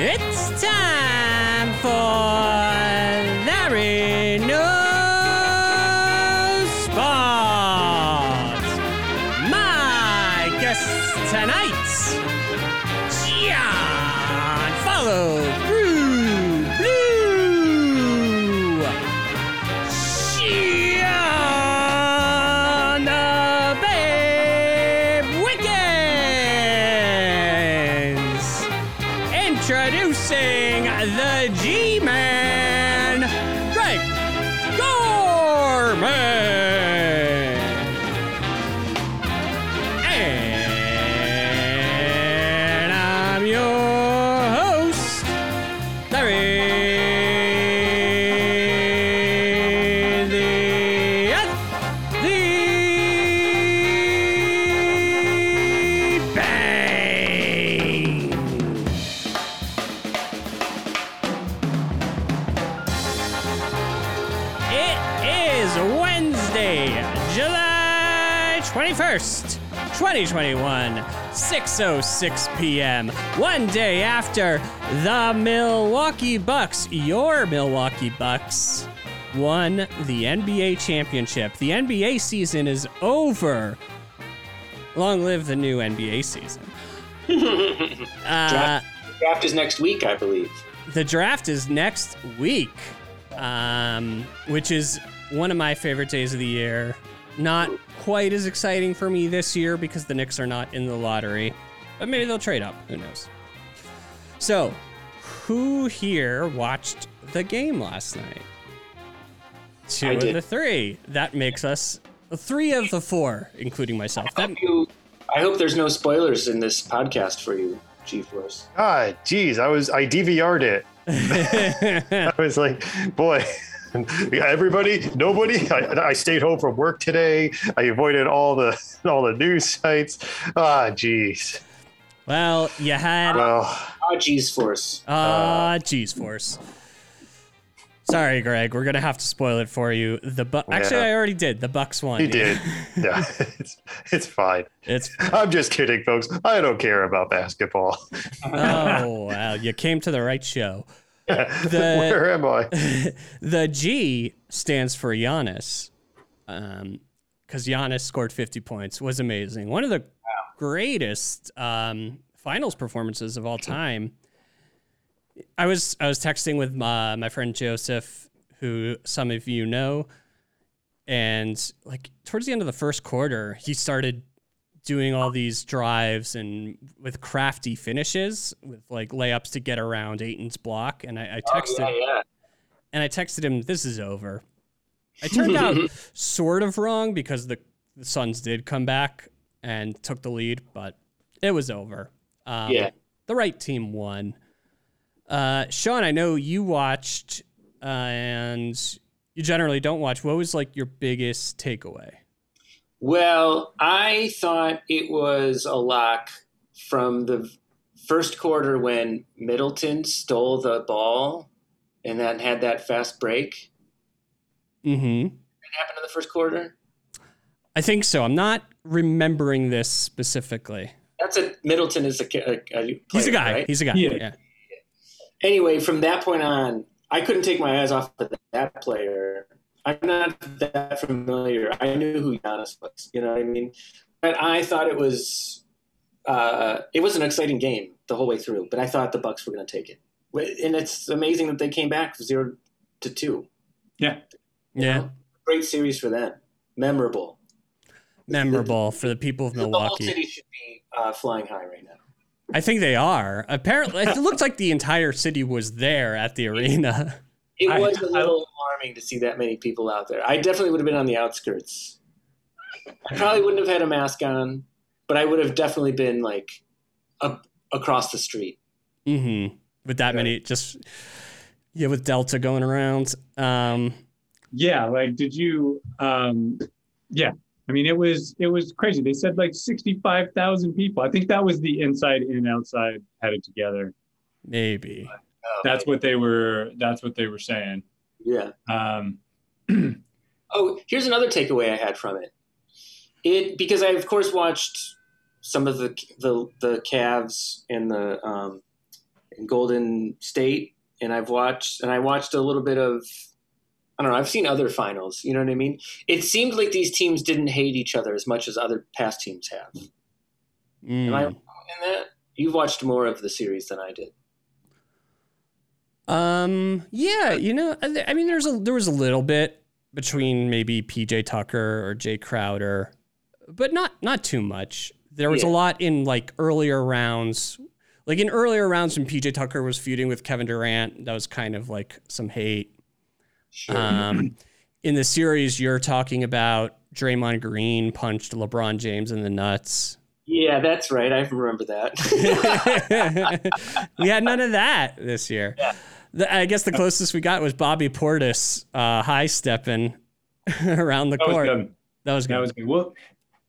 It's time for Larry 2021, 6:06 p.m. One day after the Milwaukee Bucks, your Milwaukee Bucks won the NBA championship. The NBA season is over. Long live the new NBA season. uh, Draft, draft is next week, I believe. the draft is next week, um, which is one of my favorite days of the year. Not quite as exciting for me this year because the Knicks are not in the lottery, but maybe they'll trade up. Who knows? So, who here watched the game last night? Two of the three. That makes us three of the four, including myself. That You, I hope there's no spoilers in this podcast for you, G-Force. Ah, God, geez, I was I DVR'd it. I was like, boy, everybody, nobody. I, I stayed home from work today. I avoided all the all the news sites. Ah, jeez. well, you had Well, Ah, G-Force. Ah, geez, force. Sorry, Greg. We're gonna have to spoil it for you. The bu- actually, Yeah. I already did. The Bucks won. he did. Yeah, it's it's fine. It's I'm just kidding, folks. I don't care about basketball. oh wow, you came to the right show. Where am I? The G stands for Giannis, um, because Giannis scored 50 points. Was amazing. One of the greatest um, finals performances of all time. I was I was texting with my my friend Joseph, who some of you know, and like towards the end of the first quarter, he started doing all these drives and with crafty finishes with like layups to get around Ayton's block. And I, I texted Oh, yeah, yeah. and I texted him, "This is over." I turned out sort of wrong because the, the Suns did come back and took the lead, but it was over. Um, Yeah. the right team won. Uh, Sean, I know you watched, uh, and you generally don't watch. What was like your biggest takeaway? Well, I thought it was a lock from the first quarter when Middleton stole the ball and then had that fast break. Mm-hmm. What happened in the first quarter? I think so. I'm not remembering this specifically. That's a Middleton is a, a, a He's a guy. right? He's a guy. Yeah. yeah. anyway, from that point on, I couldn't take my eyes off of that player. I'm not that familiar. I knew who Giannis was. You know what I mean? But I thought it was uh, it was an exciting game the whole way through. But I thought the Bucks were going to take it, and it's amazing that they came back zero to two. Yeah. You Yeah. know? great series for them. Memorable. Memorable for the people of Milwaukee. The whole city should be uh, flying high right now. I think they are. Apparently, it looked like the entire city was there at the arena. It I- was a I- little alarming to see that many people out there. I definitely would have been on the outskirts. I probably wouldn't have had a mask on, but I would have definitely been like up across the street. Mm-hmm. With that many, just yeah, with Delta going around. Um, Yeah, like did you um yeah. I mean it was it was crazy. They said like 65,000 people. I think that was the inside and outside had it together. maybe. Oh, That's what they were that's what they were saying. Yeah. Um Oh, here's another takeaway I had from it. It because I of course watched some of the the the Cavs and the um, in Golden State, and I've watched and I watched a little bit of. I don't know. I've seen other finals. You know what I mean? It seemed like these teams didn't hate each other as much as other past teams have. Mm. Am I wrong in that? You've watched more of the series than I did. Um. Yeah. You know. I, I mean, there's a there was a little bit between maybe PJ Tucker or Jae Crowder, but not not too much. There was Yeah. a lot in like earlier rounds, like in earlier rounds when PJ Tucker was feuding with Kevin Durant. That was kind of like some hate. Sure. Um, in the series, you're talking about Draymond Green punched LeBron James in the nuts. yeah, that's right. I remember that. we had none of that this year. The, I guess the closest we got was Bobby Portis uh, high stepping around the That was court. good. That was good. That was good. Well,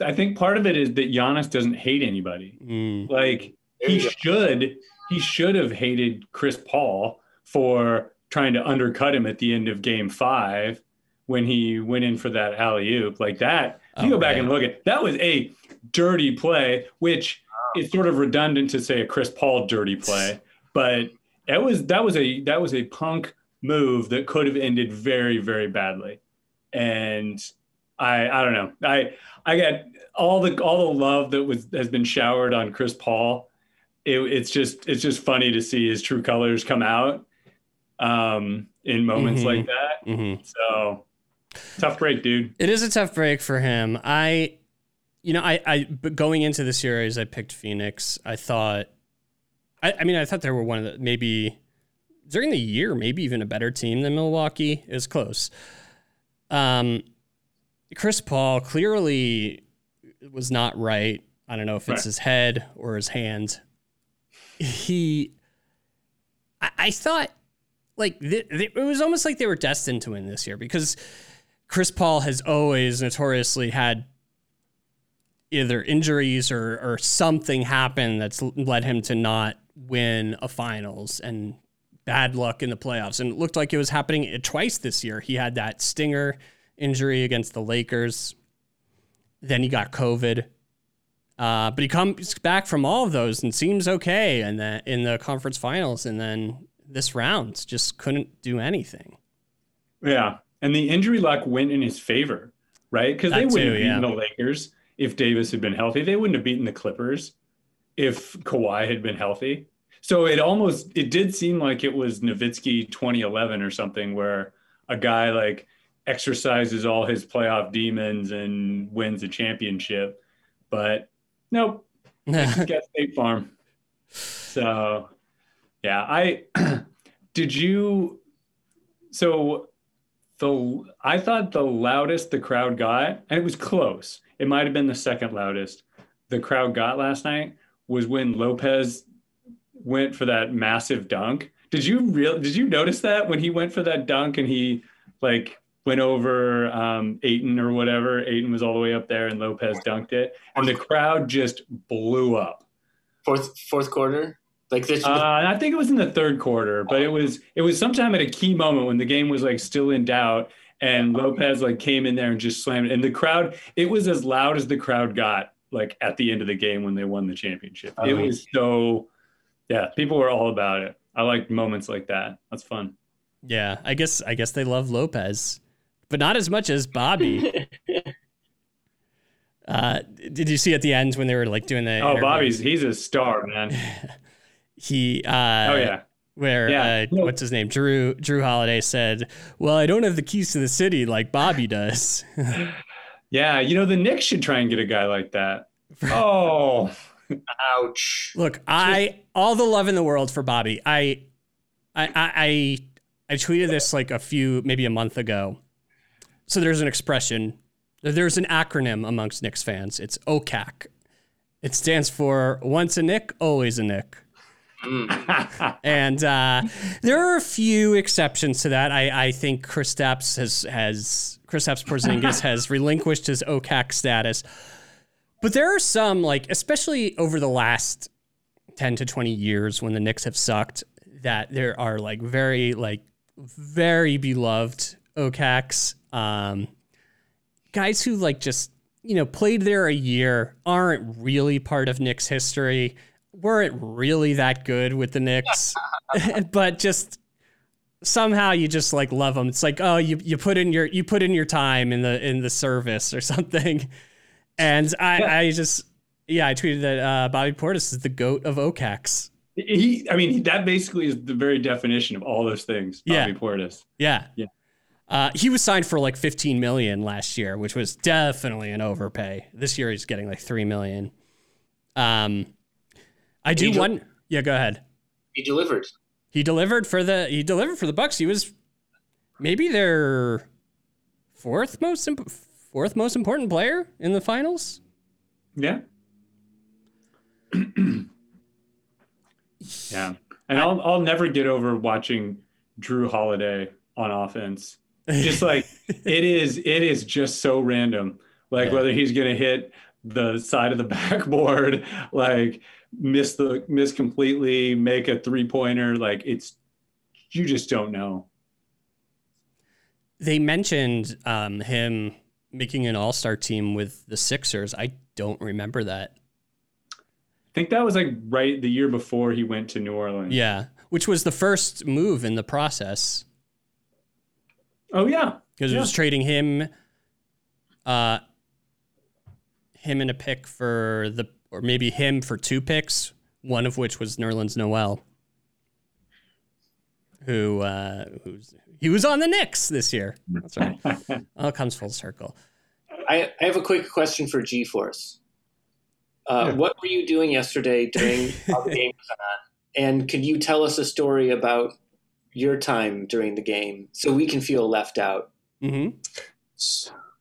I think part of it is that Giannis doesn't hate anybody. Mm. Like he should, he should have hated Chris Paul for trying to undercut him at the end of Game Five when he went in for that alley oop. Like that, if you Oh, go back yeah. and look at that was a dirty play, which is sort of redundant to say a Chris Paul dirty play, but that was that was a that was a punk move that could have ended very very badly, and I I don't know I I got all the all the love that was has been showered on Chris Paul. It, it's just it's just funny to see his true colors come out um, in moments Mhm. like that. Mm-hmm. So tough break, dude. It is a tough break for him. I, you know, I, I, but going into the series, I picked Phoenix. I thought, I, I mean, I thought they were one of the maybe during the year, maybe even a better team than Milwaukee. Is close. Um, Chris Paul clearly was not right. I don't know if it's Right. his head or his hand. He, I, I thought, like th- th- it was almost like they were destined to win this year because Chris Paul has always notoriously had either injuries or, or something happen that's led him to not win a finals and bad luck in the playoffs. And it looked like it was happening twice this year. He had that stinger injury against the Lakers. Then he got COVID. Uh, but he comes back from all of those and seems okay in the in the conference finals, and then this round just couldn't do anything. Yeah, and the injury luck went in his favor, right? Because they wouldn't too, have beaten yeah. the Lakers if Davis had been healthy. They wouldn't have beaten the Clippers if Kawhi had been healthy. So it almost it did seem like it was Nowitzki 2011 or something, where a guy like exercises all his playoff demons and wins a championship. But nope, got State Farm. So, yeah, I did you. So, the I thought the loudest the crowd got, and it was close. It might have been the second loudest the crowd got last night was when Lopez went for that massive dunk. Did you real? Did you notice that when he went for that dunk and he like went over um, Ayton or whatever? Ayton was all the way up there and Lopez dunked it, and the crowd just blew up. Fourth fourth quarter, like this. Uh, I think it was in the third quarter, but it was it was sometime at a key moment when the game was like still in doubt, and Lopez like came in there and just slammed it. And the crowd, it was as loud as the crowd got like at the end of the game when they won the championship. It Oh. was so, yeah, people were all about it. I like moments like that. That's fun. Yeah, I guess I guess they love Lopez, but not as much as Bobby. uh, did you see at the end when they were like doing the? Oh, interview? Bobby's he's a star, man. He. Uh, Oh yeah. Where Yeah. uh, what's his name? Jrue Jrue Holiday said, "Well, I don't have the keys to the city like Bobby does." Yeah, you know the Knicks should try and get a guy like that. Oh, Ouch. Look, I all the love in the world for Bobby. I, I, I, I, I tweeted this like a few, maybe a month ago. So there's an expression, there's an acronym amongst Knicks fans. It's OCAC. It stands for once a Knick, always a Knick. And uh, there are a few exceptions to that. I, I think Kristaps has has Kristaps Porzingis has relinquished his OCAC status. But there are some like, especially over the last ten to twenty years, when the Knicks have sucked, that there are like very like very beloved OCACs, um, guys who like just you know played there a year, aren't really part of Knicks history weren't really that good with the Knicks, but just somehow you just like love them. It's like oh you you put in your you put in your time in the in the service or something, and I I just yeah I tweeted that uh, Bobby Portis is the goat of OCACs. He, I mean, that basically is the very definition of all those things. Bobby Yeah. Portis. Yeah. Yeah. Uh, he was signed for like 15 million last year, which was definitely an overpay. This year he's getting like 3 million. Um, I do He do- one. Yeah, go ahead. He delivered. He delivered for the he delivered for the Bucks. He was maybe their fourth most imp- fourth most important player in the finals. Yeah. yeah. And I'll I'll never get over watching Jrue Holiday on offense. Just like it is it is just so random. Like Yeah. whether he's gonna hit the side of the backboard, like miss the miss completely, make a three pointer, like it's you just don't know. They mentioned um, him making an All Star team with the Sixers. I don't remember that. I think that was like right the year before he went to New Orleans. Yeah, which was the first move in the process. Oh yeah. because it Yeah. was trading him, uh, him and a pick for the, or maybe him for two picks, one of which was Nerlens Noel, who uh, who's he was on the Knicks this year. That's right. All comes full circle. I, I have a quick question for G-Force. Uh, Yeah. What were you doing yesterday during while the game was on? And could you tell us a story about your time during the game so we can feel left out? hmm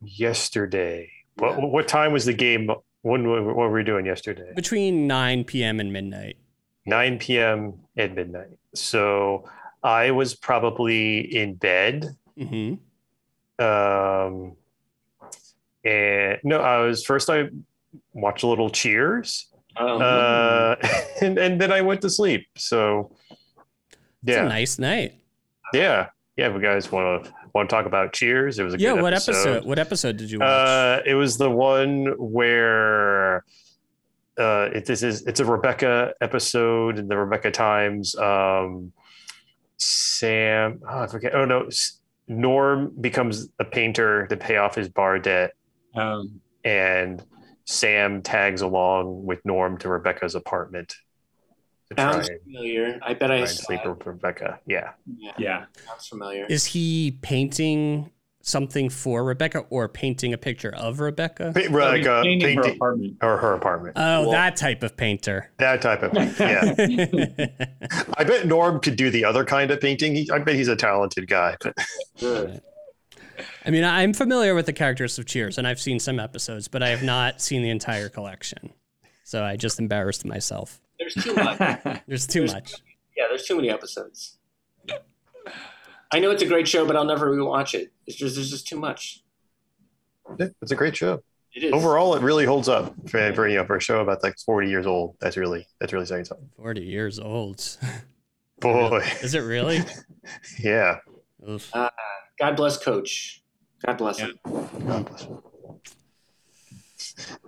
Yesterday. What, what time was the game? When, what were we doing yesterday? Between 9 p.m. and midnight. 9 p.m. at midnight. So I was probably in bed. hmm Um, and no, I was first, I watched a little Cheers. Um, Uh, and, and then I went to sleep. So, It's a yeah, nice night. yeah, yeah. If you guys want to want to talk about Cheers, it was a Yeah. good What episode. episode? What episode did you watch? Uh, it was the one where uh, it, this is it's a Rebecca episode in the Rebecca Times. Um, Sam, oh, I forget. Oh no, Norm becomes a painter to pay off his bar debt, Um, and Sam tags along with Norm to Rebecca's apartment to try sounds and, familiar. I bet I and saw sleep it. with Rebecca. Yeah, Yeah, yeah. sounds familiar. Is he painting something for Rebecca or painting a picture of Rebecca? Pa- like He's uh, painting her apartment. or her apartment. Oh, Well- that type of painter. That type of thing. Yeah. I bet Norm could do the other kind of painting. He, I bet he's a talented guy. But I mean, I'm familiar with the characters of Cheers, and I've seen some episodes, but I have not seen the entire collection. So I just embarrassed myself. There's too much. There's too There's- much. Yeah, there's too many episodes. I know it's a great show, but I'll never rewatch it. It's just there's just too much. yeah, it's a great show. It is. Overall, it really holds up for, for you know for a show about like 40 years old. That's really that's really saying something. 40 years old. Boy, Is it really? yeah. Oof. Uh, God bless Coach. God bless him. God bless him.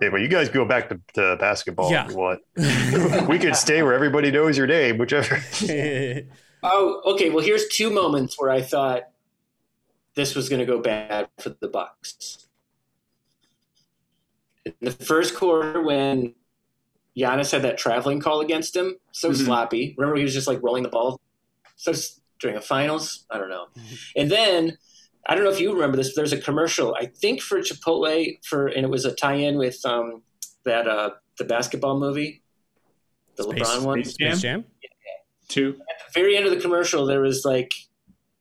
Yeah, but you guys go back to, to basketball Yeah. if you want. we could stay where everybody knows your name, whichever. Oh, okay. Well, here's two moments where I thought this was going to go bad for the Bucks. In the first quarter, when Giannis had that traveling call against him, so Mhm. sloppy. Remember, he was just like rolling the ball. So s- during a finals, I don't know. And then I don't know if you remember this. But there's a commercial, I think, for Chipotle for, and it was a tie-in with um, that uh, the basketball movie, the Space- LeBron one. Space Space Jam? Two. very end of the commercial, there was like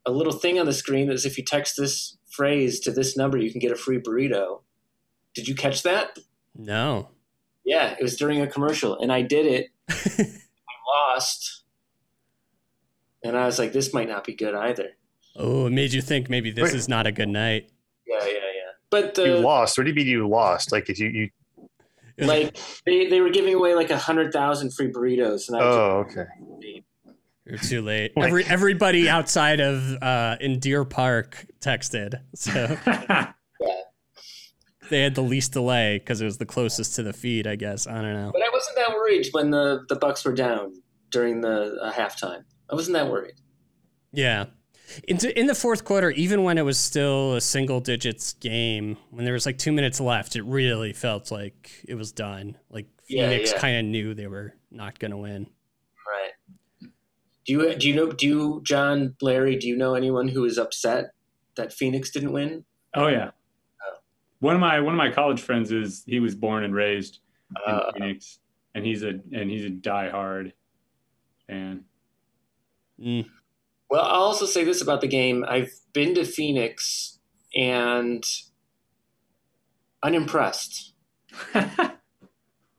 a little thing on the screen that says if you text this phrase to this number, you can get a free burrito. Did you catch that? No. Yeah, it was during a commercial, and I did it. I lost, and I was like, "This might not be good either." Oh, it made you think maybe this Wait. is not a good night. Yeah, yeah, yeah. But you lost. What do you mean you lost? Like if you, you like they, they were giving away like a hundred thousand free burritos, and I was oh okay. You're too late. Every everybody outside of uh, in Deer Park texted. So yeah. they had the least delay because it was the closest to the feed. I guess I don't know. But I wasn't that worried when the the Bucks were down during the uh, halftime. I wasn't that worried. Yeah. In, in the fourth quarter, even when it was still a single digits game, when there was like two minutes left, it really felt like it was done. Like Yeah, Phoenix yeah. kind of knew they were not going to win. Right. Do you do you know do you John Larry? Do you know anyone who is upset that Phoenix didn't win? Oh yeah. Oh. One of my one of my college friends is he was born and raised in Uh, Phoenix, and he's a and he's a diehard fan. Mm. Well, I'll also say this about the game. I've been to Phoenix and unimpressed.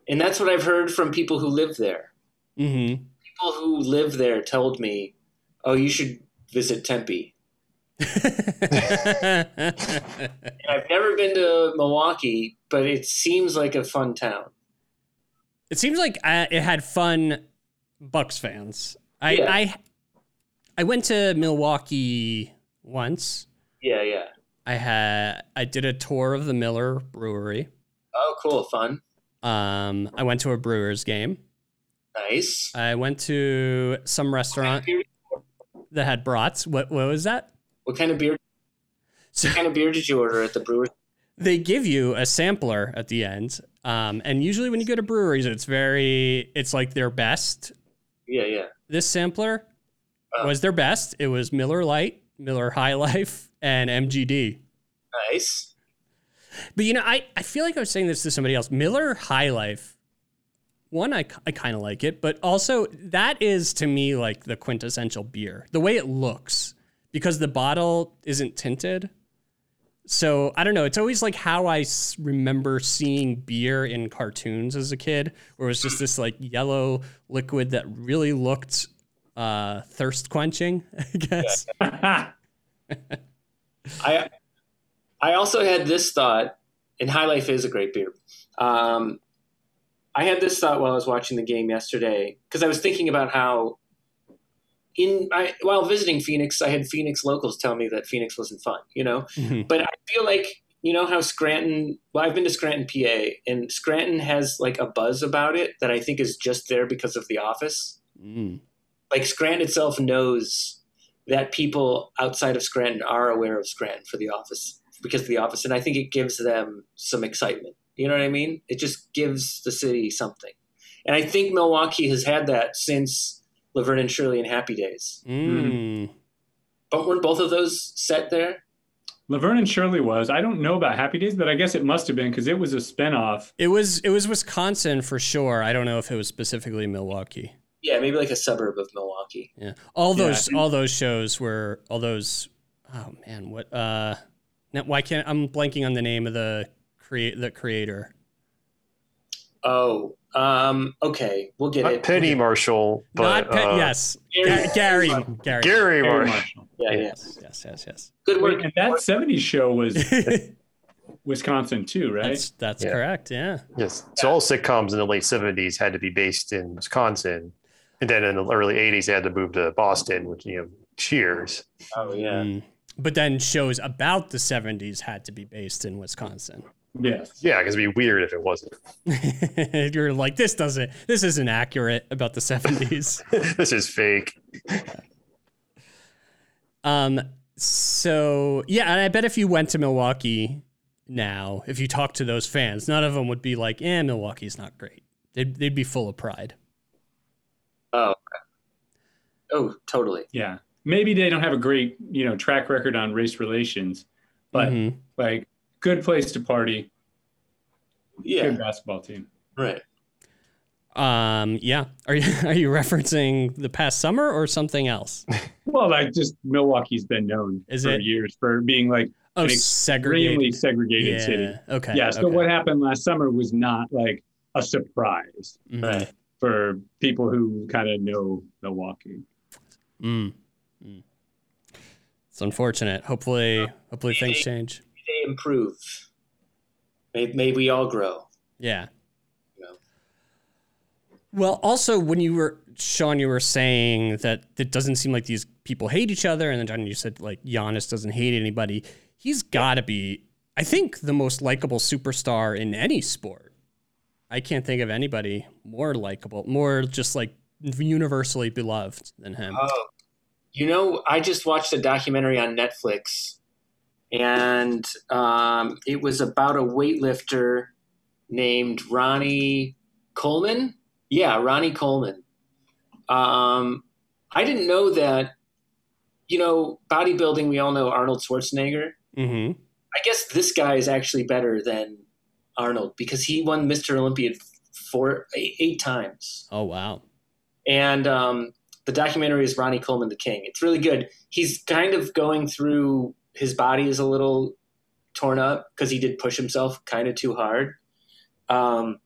And that's what I've heard from people who live there. hmm People who live there told me, "Oh, you should visit Tempe." I've never been to Milwaukee, but it seems like a fun town. it seems like uh, it had fun Bucks fans. I, Yeah. I I went to Milwaukee once. Yeah, yeah. I had I did a tour of the Miller Brewery. Oh, cool, fun, Um, I went to a Brewers game. nice. I went to some restaurant that had brats. What what was that? What kind of beer? So What kind of beer did you order at the Brewers? they give you a sampler at the end. Um, and usually when you go to breweries, it's very it's like their best. Yeah, yeah. This sampler Oh. was their best. It was Miller Lite, Miller High Life, and MGD. Nice. But you know, I, I feel like I was saying this to somebody else. Miller High Life, one, I, I kind of like it, but also that is to me like the quintessential beer. The way it looks, because the bottle isn't tinted. So I don't know. It's always like how I s- remember seeing beer in cartoons as a kid, where it was just this like yellow liquid that really looked uh, thirst quenching, I guess. I I also had this thought, and High Life is a great beer. Um, I had this thought while I was watching the game yesterday because I was thinking about how in I, while visiting Phoenix, I had Phoenix locals tell me that Phoenix wasn't fun, you know. Mhm. But I feel like you know how Scranton. Well, I've been to Scranton, PA, and Scranton has like a buzz about it that I think is just there because of The Office Mm. Like Scranton itself knows that people outside of Scranton are aware of Scranton for the office because of the office, and I think it gives them some excitement. You know what I mean? It just gives the city something, and I think Milwaukee has had that since Laverne and Shirley and Happy Days. Mm. But weren't both of those set there? Laverne and Shirley was. I don't know about Happy Days, but I guess it must have been because it was a spinoff. It was it was Wisconsin for sure. I don't know if it was specifically Milwaukee. Yeah, maybe like a suburb of Milwaukee. Yeah, all Yeah. those all those shows were all those. Oh man, what? Uh, now why can't I'm blanking on the name of the create the creator? Oh, um, okay, we'll get Not it. Penny Marshall, but Not Pe- uh, yes, Garry- Garry Garry Garry Garry Marshall. Marshall. Yeah, yeah. Yes, yes, yes, yes. Good Wait, work. and that 70s show was Wisconsin too, right? That's that's Yeah. correct. Yeah. Yes. So all sitcoms in the late 70s had to be based in Wisconsin. And then in the early 80s, they had to move to Boston, which, you know, cheers. Oh yeah. Mm. But then shows about the 70s had to be based in Wisconsin. yes. Yeah, because it'd be weird if it wasn't. You're like this doesn't this isn't accurate about the 70s. this is fake. Um. So yeah, and I bet if you went to Milwaukee now, if you talk to those fans, none of them would be like, "Eh, Milwaukee's not great." They'd they'd be full of pride. Oh. Oh, totally. Yeah. Maybe they don't have a great, you know, track record on race relations, but Mhm. like good place to party, Yeah. good basketball team. Right. Um. Yeah. Are you are you referencing the past summer or something else? Well, like just Milwaukee's been known Is for it? years for being like Oh, An segregated. extremely segregated Yeah. city. Okay. Yeah. So okay. what happened last summer was not like a surprise Mhm. Right. For people who kind of know Milwaukee. Mm. Mm. It's unfortunate. Hopefully, hopefully things change. They improve. May, may we all grow. Yeah. You know? Well, also when you were Sean, you were saying that it doesn't seem like these people hate each other, and then John, you said like Giannis doesn't hate anybody. He's got to be I think the most likable superstar in any sport. I can't think of anybody more likable, more just like universally beloved than him. Oh, you know, I just watched a documentary on Netflix, and um, it was about a weightlifter named Ronnie Coleman. Yeah, Ronnie Coleman. Um, I didn't know that. You know, bodybuilding. We all know Arnold Schwarzenegger. hmm I guess this guy is actually better than Arnold because he won Mr. Olympia four eight, eight times. Oh wow. And um, the documentary is Ronnie Coleman the King. It's really good. He's kind of going through his body is a little torn up because he did push himself kind of too hard. Um,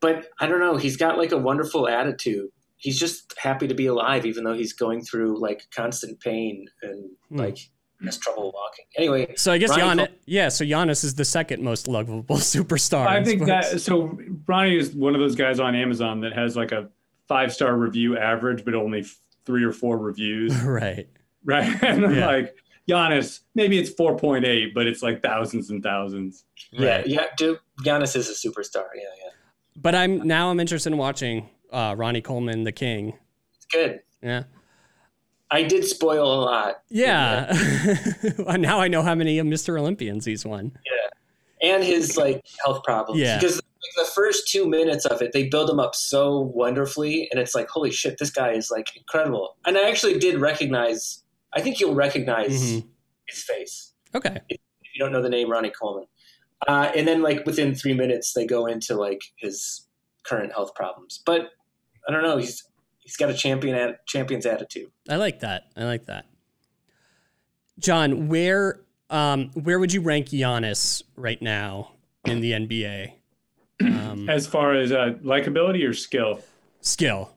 but I don't know. He's got like a wonderful attitude. He's just happy to be alive, even though he's going through like constant pain and Hmm. like has trouble walking. Anyway, So I guess Ronnie Giannis, Col- yeah. So Giannis is the second most lovable superstar. I think that so Ronnie is one of those guys on Amazon that has like a five star review average, but only three or four reviews, right. right? And then Yeah. like Giannis, maybe it's four point eight, but it's like thousands and thousands. yeah, Right. yeah. Dude, Giannis is a superstar. Yeah, yeah. But I'm now I'm interested in watching uh, Ronnie Coleman, the King. It's good. Yeah. I did spoil a lot. Yeah. now I know how many Mr. Olympians he's won. Yeah. And his like health problems. Yeah. Because like, the first two minutes of it, they build him up so wonderfully, and it's like, holy shit, this guy is like incredible. And I actually did recognize. I think you'll recognize Mhm. his face Okay. if you don't know the name Ronnie Coleman. Uh, and then like within three minutes, they go into like his current health problems. But I don't know. He's he's got a champion at, champion's attitude. I like that. I like that. John, where um where would you rank Giannis right now in the NBA? Um, As far as uh, likability or skill, skill.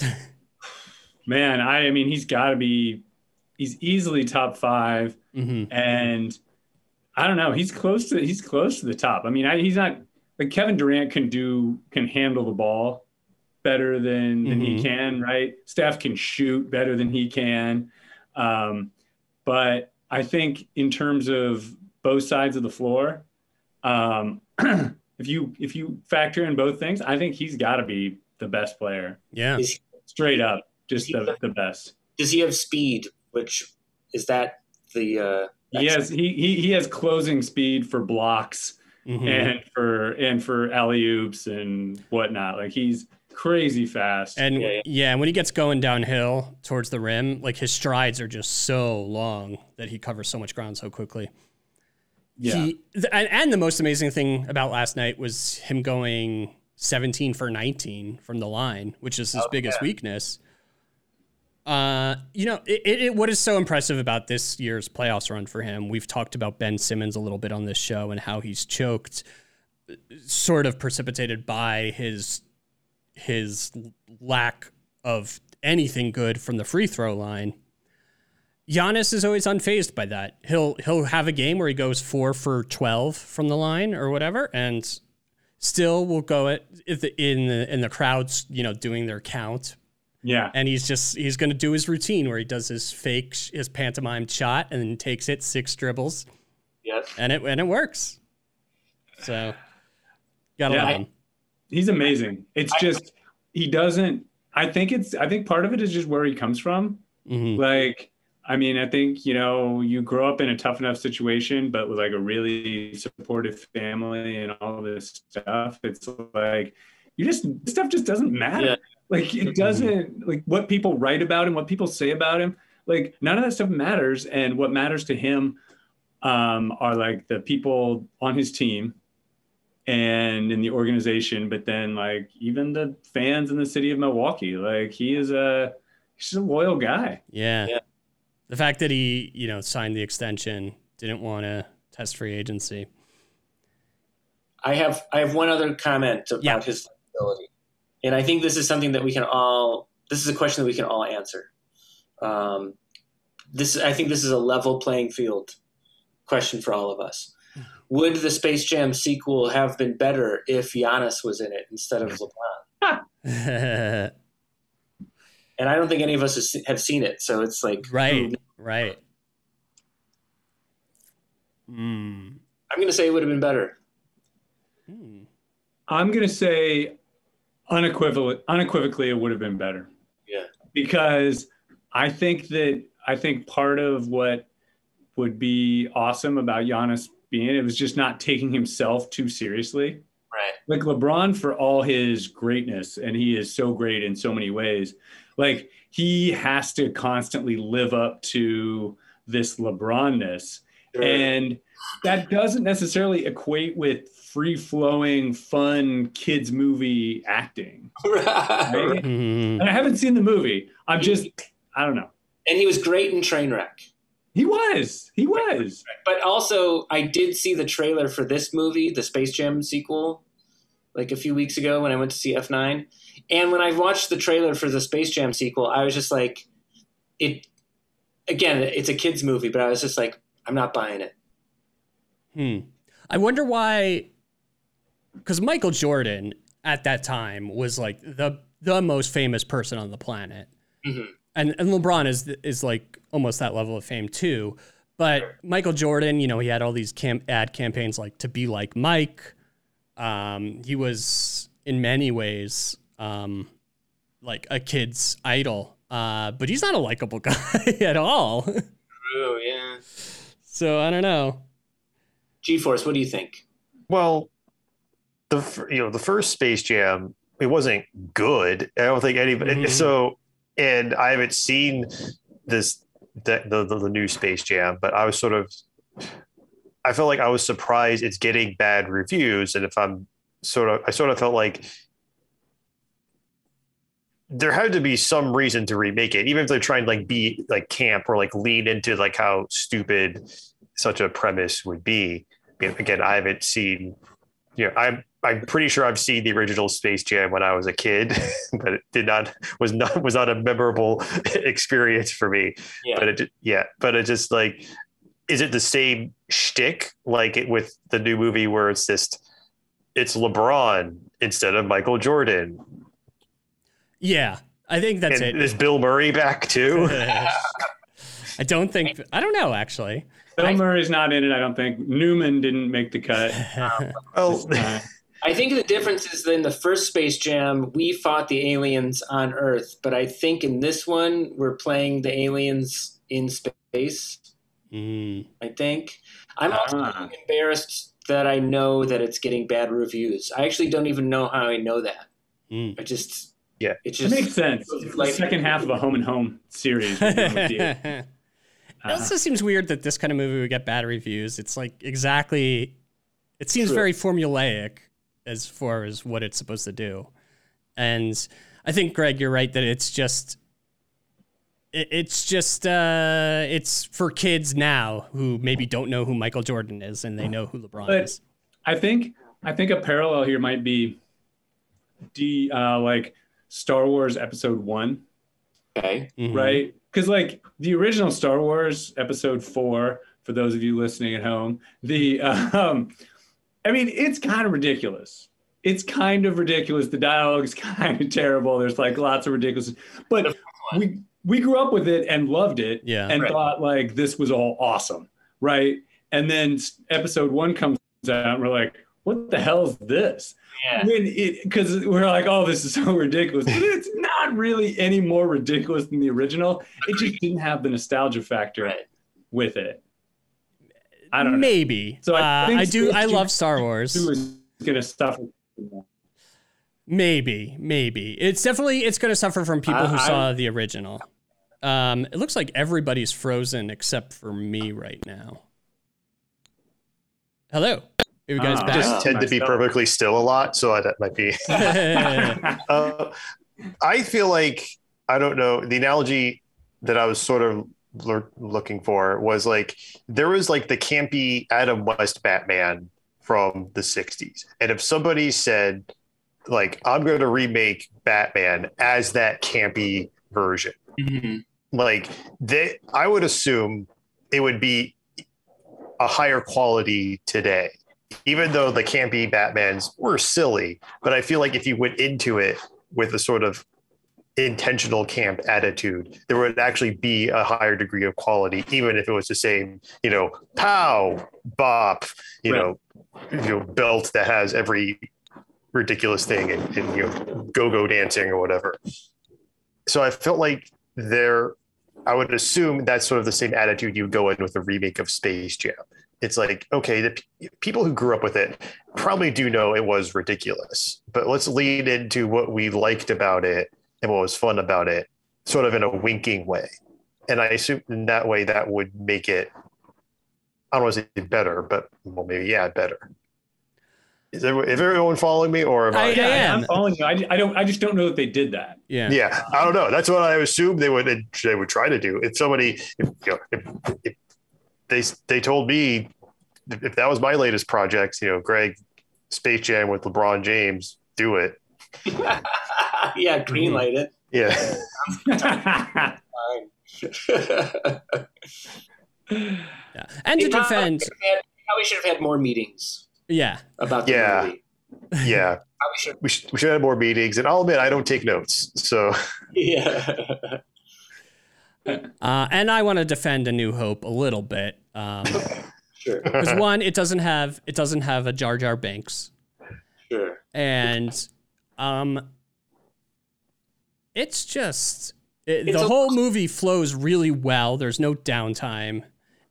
man, I, I mean, he's got to be. He's easily top five, hmm and I don't know. He's close to. He's close to the top. I mean, I, he's not like Kevin Durant can do can handle the ball better than than he Mhm. can, right? Steph can shoot better than he can, um, but I think in terms of both sides of the floor, um, if you if you factor in both things, I think he's got to be the best player, Yeah. Is, straight up, just the, the best. does he have speed? Which is that the uh, He has he, he he has closing speed for blocks Mhm. and for and for alley oops and whatnot. Like he's crazy fast. And Yeah, yeah, yeah. when he gets going downhill towards the rim, like his strides are just so long that he covers so much ground so quickly. yeah, He, th- and, and the most amazing thing about last night was him going 17 for 19 from the line, which is his Oh, biggest yeah. weakness. Uh, you know, it, it, it- what is so impressive about this year's playoffs run for him? We've talked about Ben Simmons a little bit on this show and how he's choked, uh, sort of precipitated by his his lack of anything good from the free throw line. Giannis is always unfazed by that. He'll he'll have a game where he goes four for twelve from the line or whatever, and still will go at the, in the in the crowds, you know, doing their count. yeah. And he's just he's going to do his routine where he does his fake his pantomime shot and then takes it six dribbles yeah. and it and it works. So gotta Yeah, love him. He's amazing. It's just he doesn't. I think it's. I think part of it is just where he comes from. Mhm. Like, I mean, I think you know you grow up in a tough enough situation, but with like a really supportive family and all this stuff. It's like you just this stuff just doesn't matter. Yeah. Like it doesn't like what people write about him, what people say about him. Like none of that stuff matters, and what matters to him um, are like the people on his team and in the organization, but then like even the fans in the city of Milwaukee. Like he is a he's a loyal guy. Yeah. Yeah. The fact that he, you know, signed the extension, didn't want to test free agency. I have I have one other comment about Yeah. his ability, and I think this is something that we can all. This is a question that we can all answer. Um, this I think this is a level playing field question for all of us. Would the Space Jam sequel have been better if Giannis was in it instead of LeBron? And I don't think any of us has have seen it, so it's like right. Right. Mm. I'm going to say it would have been better. Mm. I'm gonna say unequivocally, unequivocally, it would have been better. Yeah. Because I think that I think part of what would be awesome about Giannis being it was just not taking himself too seriously. Right. Like LeBron, for all his greatness, and he is so great in so many ways, like he has to constantly live up to this LeBronness. And that doesn't necessarily equate with free flowing, fun kids' movie acting. Right. Right? Mhm. And I haven't seen the movie. I'm just, I don't know. And he was great in Trainwreck. He was. He was. But also, I did see the trailer for this movie, the Space Jam sequel, like a few weeks ago when I went to see F9. And when I watched the trailer for the Space Jam sequel, I was just like, it. Again, it's a kids movie, but I was just like, I'm not buying it. Hmm. I wonder why. Because Michael Jordan at that time was like the the most famous person on the planet, Mhm. And and LeBron is is like almost that level of fame too. But Michael Jordan, you know, he had all these camp ad campaigns like to be like Mike. Um, he was in many ways um, like a kid's idol, uh, but he's not a likable guy at all. Oh yeah. so I don't know. G-Force, what do you think? Well, the you know the first Space Jam it wasn't good. I don't think anybody. Mhm. So, and I haven't seen this the, the the new Space Jam, but I was sort of I felt like I was surprised it's getting bad reviews, and if I'm sort of I sort of felt like there had to be some reason to remake it, even if they're trying to like be like camp or like lean into like how stupid such a premise would be. Again, I haven't seen, you know, I'm I'm pretty sure I've seen the original Space Jam when I was a kid, but it did not was not was not a memorable experience for me. Yeah. But it yeah, but it just like is it the same shtick like it with the new movie where it's just it's LeBron instead of Michael Jordan? Yeah, I think that's and it. is Bill Murray back too? I don't think I don't know actually. Bill Murray's not in it, I don't think. Newman didn't make the cut. oh, I think the difference is that in the first Space Jam, we fought the aliens on Earth, but I think in this one, we're playing the aliens in space. Mm. I think. I'm also Ah. embarrassed that I know that it's getting bad reviews. I actually don't even know how I know that. Mm. I just Yeah. it it just makes sense. It's like, the Like- second half of a home and home series. we're going with you. it Uh-huh. also seems weird that this kind of movie would get bad reviews. It's like exactly. It seems True. very formulaic as far as what it's supposed to do, and I think Greg, you're right that it's just. it- It's just uh, it's for kids now who maybe don't know who Michael Jordan is and they know who LeBron But- is. I think I think a parallel here might be D uh, like Star Wars Episode One, okay. Mhm. right? Because like the original Star Wars Episode Four, for those of you listening at home, the um, I mean it's kind of ridiculous. It's kind of ridiculous. The dialogue is kind of terrible. There's like lots of ridiculous, but we we grew up with it and loved it Yeah. and Right. thought like this was all awesome, right? And then episode one comes out, and we're like, "What the hell is this?" Yeah. When it because we're like, "Oh, this is so ridiculous." But it's not really any more ridiculous than the original. It just didn't have the nostalgia factor Right. with it. I don't know. Maybe. So So I uh, think I do. I love Star Wars. Who is gonna suffer? Maybe, maybe. It's definitely it's going to suffer from people who I- I- saw the original. Um, it looks like everybody's frozen except for me right now. Hello, are you guys Ah. back? just tend to be perfectly still a lot, so that might be. Uh, I feel like I don't know the analogy that I was sort of looking for was like there was like the campy Adam West Batman from the '60s, and if somebody said like I'm going to remake Batman as that campy version, Mhm. like they, I would assume it would be a higher quality today even though the campy Batmans were silly, but I feel like if you went into it with a sort of intentional camp attitude, there would actually be a higher degree of quality, even if it was the same, you know, pow, bop, you Right. know, you know, belt that has every ridiculous thing and, and you know, go-go dancing or whatever. So I felt like there, I would assume that's sort of the same attitude you go in with a remake of Space Jam. It's like, okay, the p- people who grew up with it probably do know it was ridiculous, but let's lean into what we liked about it and what was fun about it, sort of in a winking way. And I assume in that way that would make it, I don't want to say better, but well, maybe, yeah, better. Is, everyone, is everyone following me or am I? I- Yeah, am. I'm following you. I, I don't. I just don't know that they did that. Yeah. yeah, I don't know. That's what I assume they would they would try to do. If somebody, if, you know, if, if they they told me if if that was my latest project, you know, Greg, Space Jam with LeBron James, do it. yeah, green light it. Yeah, Yeah. And to defend, should have had- Probably should have had more meetings yeah. about the Yeah. movie. yeah. Probably should. We should, we should have more meetings, and I'll admit I don't take notes. So Yeah. Uh, and I want to defend A New Hope a little bit. Um, sure. because one, it doesn't have it doesn't have a Jar Jar Binks, Sure. and um, it's just it, It's the whole movie flows really well. There's no downtime,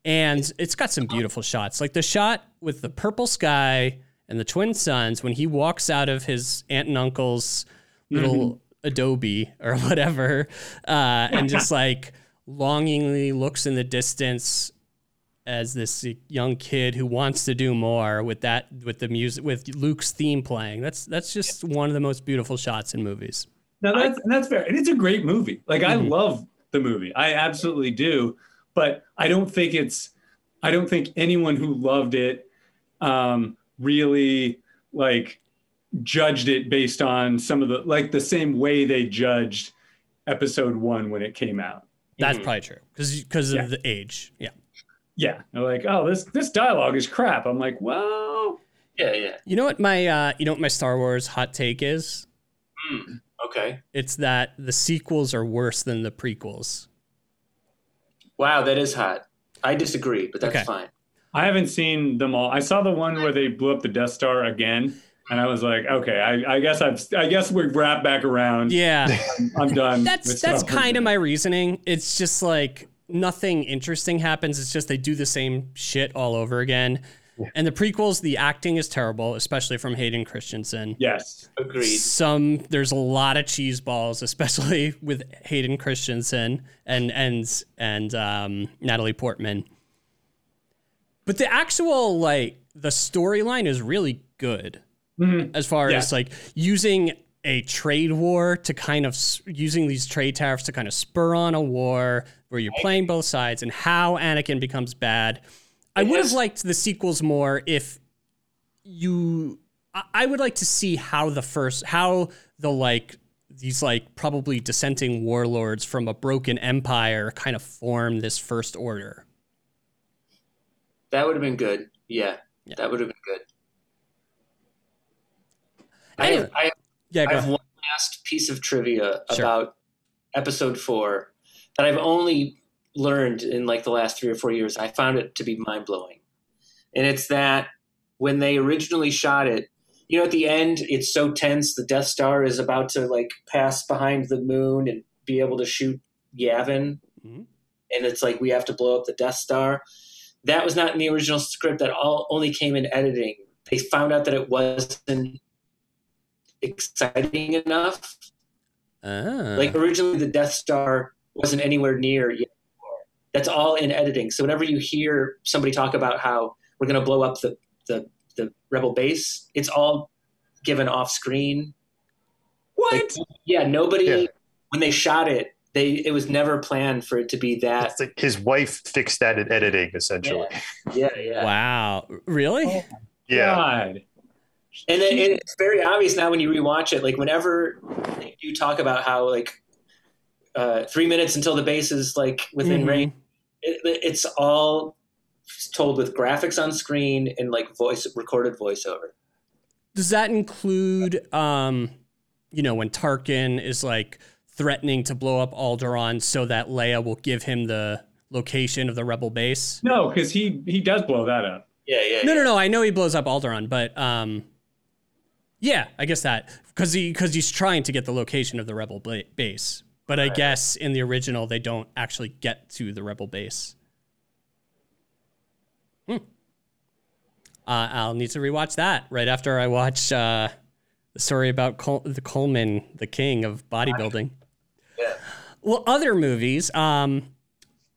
and it's got some beautiful shots, like the shot with the purple sky and the twin suns when he walks out of his aunt and uncle's little adobe or whatever, uh, and just like longingly looks in the distance as this young kid who wants to do more with that with the music with Luke's theme playing. That's that's just one of the most beautiful shots in movies. No, that's and that's fair. And it's a great movie. Like I Mhm. love the movie. I absolutely do. But I don't think it's I don't think anyone who loved it um really like judged it based on some of the like the same way they judged episode 1 when it came out. That's Mhm. probably true because because Yeah. of the age. Yeah. Yeah. They're like, "Oh, this this dialogue is crap." I'm like, "Well, Yeah. Yeah. You know what my uh, you know what my Star Wars hot take is? Hmm. Okay. It's that the sequels are worse than the prequels. Wow, that is hot. I disagree, but that's Okay. fine. I haven't seen them all. I saw the one where they blew up the Death Star again, and I was like, "Okay, I, I guess I've I guess we're wrapped back around. Yeah. I'm done." that's that's kind of my reasoning. It's just like nothing interesting happens. It's just they do the same shit all over again. And the prequels, the acting is terrible, especially from Hayden Christensen. Yes. Agreed. Some there's a lot of cheese balls, especially with Hayden Christensen and and and um, Natalie Portman. But the actual like the storyline is really good Mhm. as far Yeah. as like using a trade war to kind of using these trade tariffs to kind of spur on a war where you're playing both sides and how Anakin becomes bad. I would have liked the sequels more if you I- would like to see how the first how the like these like probably dissenting warlords from a broken empire kind of form this first order. That would have been good. Yeah, Yeah. that would have been good. I have, I, Yeah, I have one last piece of trivia Sure. about episode four that I've only learned in like the last three or four years. I found it to be mind blowing. And it's that when they originally shot it, you know, at the end, it's so tense. The Death Star is about to like pass behind the moon and be able to shoot Yavin. Mhm. And it's like, we have to blow up the Death Star. That was not in the original script. That all only came in editing. They found out that it wasn't exciting enough. Ah. Like originally, the Death Star wasn't anywhere near yet. That's all in editing. So whenever you hear somebody talk about how we're going to blow up the, the the rebel base, it's all given off screen. What? Like, yeah, nobody Yeah. when they shot it, they it was never planned for it to be that. It's like his wife fixed that in editing, essentially. Yeah, yeah. wow. Really? Oh, Yeah. God. And then and it's very obvious now when you rewatch it. Like whenever you talk about how like uh, three minutes until the base is like within Mhm. range, it, it's all told with graphics on screen and like voice recorded voiceover. Does that include, um, you know, when Tarkin is like threatening to blow up Alderaan so that Leia will give him the location of the rebel base? No, because he he does blow that up. Yeah, yeah. No, yeah. no, no. I know he blows up Alderaan, but um, yeah, I guess that because he because he's trying to get the location of the rebel ba- base. But I guess in the original they don't actually get to the rebel base. Hmm. Uh, I'll need to rewatch that right after I watch uh, the story about Col- the Coleman, the king of bodybuilding. Yeah. Well, other movies. Um,